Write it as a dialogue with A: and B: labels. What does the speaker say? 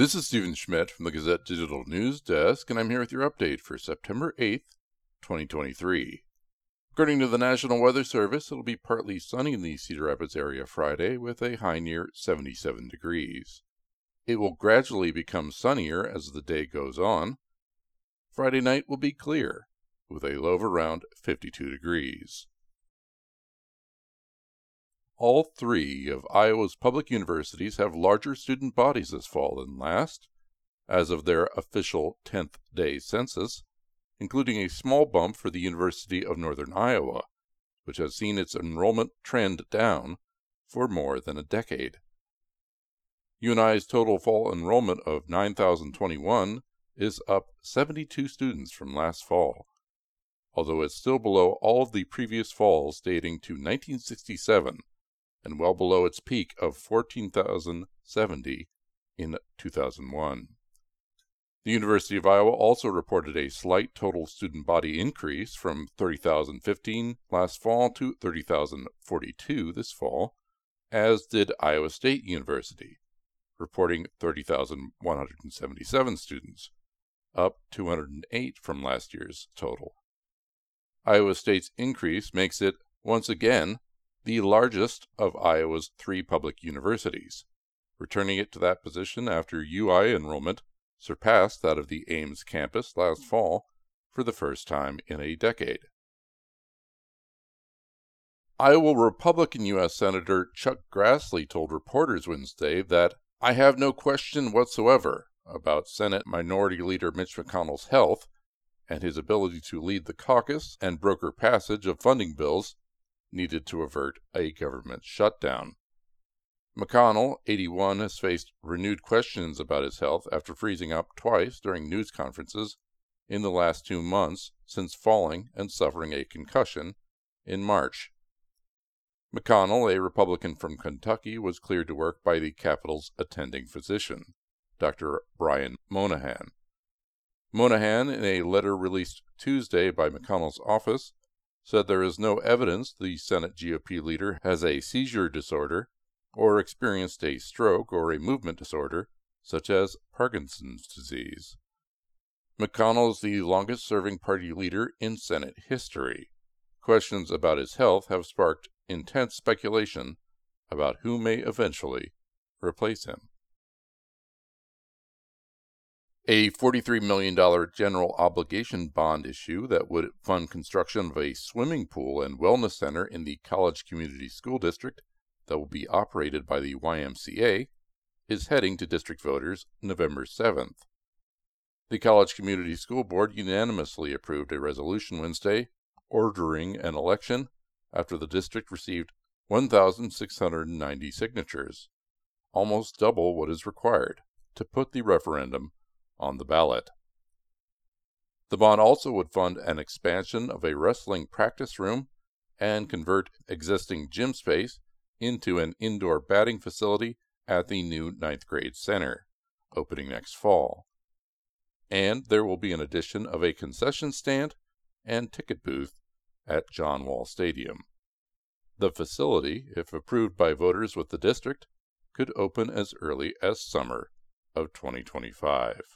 A: This is Stephen Schmidt from the Gazette Digital News Desk, and I'm here with your update for September 8th, 2023. According to the National Weather Service, it'll be partly sunny in the Cedar Rapids area Friday with a high near 77 degrees. It will gradually become sunnier as the day goes on. Friday night will be clear with a low of around 52 degrees. All three of Iowa's public universities have larger student bodies this fall than last, as of their official 10th day census, including a small bump for the University of Northern Iowa, which has seen its enrollment trend down for more than a decade. UNI's total fall enrollment of 9,021 is up 72 students from last fall, although it's still below all of the previous falls dating to 1967 and well below its peak of 14,070 in 2001. The University of Iowa also reported a slight total student body increase from 30,015 last fall to 30,042 this fall, as did Iowa State University, reporting 30,177 students, up 208 from last year's total. Iowa State's increase makes it, once again, the largest of Iowa's three public universities, returning it to that position after UI enrollment surpassed that of the Ames campus last fall for the first time in a decade. Iowa Republican U.S. Senator Chuck Grassley told reporters Wednesday that I have no question whatsoever about Senate Minority Leader Mitch McConnell's health and his ability to lead the caucus and broker passage of funding bills needed to avert a government shutdown. McConnell, 81, has faced renewed questions about his health after freezing up twice during news conferences in the last two months since falling and suffering a concussion in March. McConnell, a Republican from Kentucky, was cleared to work by the Capitol's attending physician, Dr. Brian Monahan. Monahan, in a letter released Tuesday by McConnell's office, said there is no evidence the Senate GOP leader has a seizure disorder or experienced a stroke or a movement disorder, such as Parkinson's disease. McConnell is the longest serving party leader in Senate history. Questions about his health have sparked intense speculation about who may eventually replace him. A $43 million general obligation bond issue that would fund construction of a swimming pool and wellness center in the College Community School District that will be operated by the YMCA is heading to district voters November 7th. The College Community School Board unanimously approved a resolution Wednesday ordering an election after the district received 1,690 signatures, almost double what is required to put the referendum on the ballot. The bond also would fund an expansion of a wrestling practice room and convert existing gym space into an indoor batting facility at the new ninth grade center, opening next fall. And there will be an addition of a concession stand and ticket booth at John Wall Stadium. The facility, if approved by voters with the district, could open as early as summer of 2025.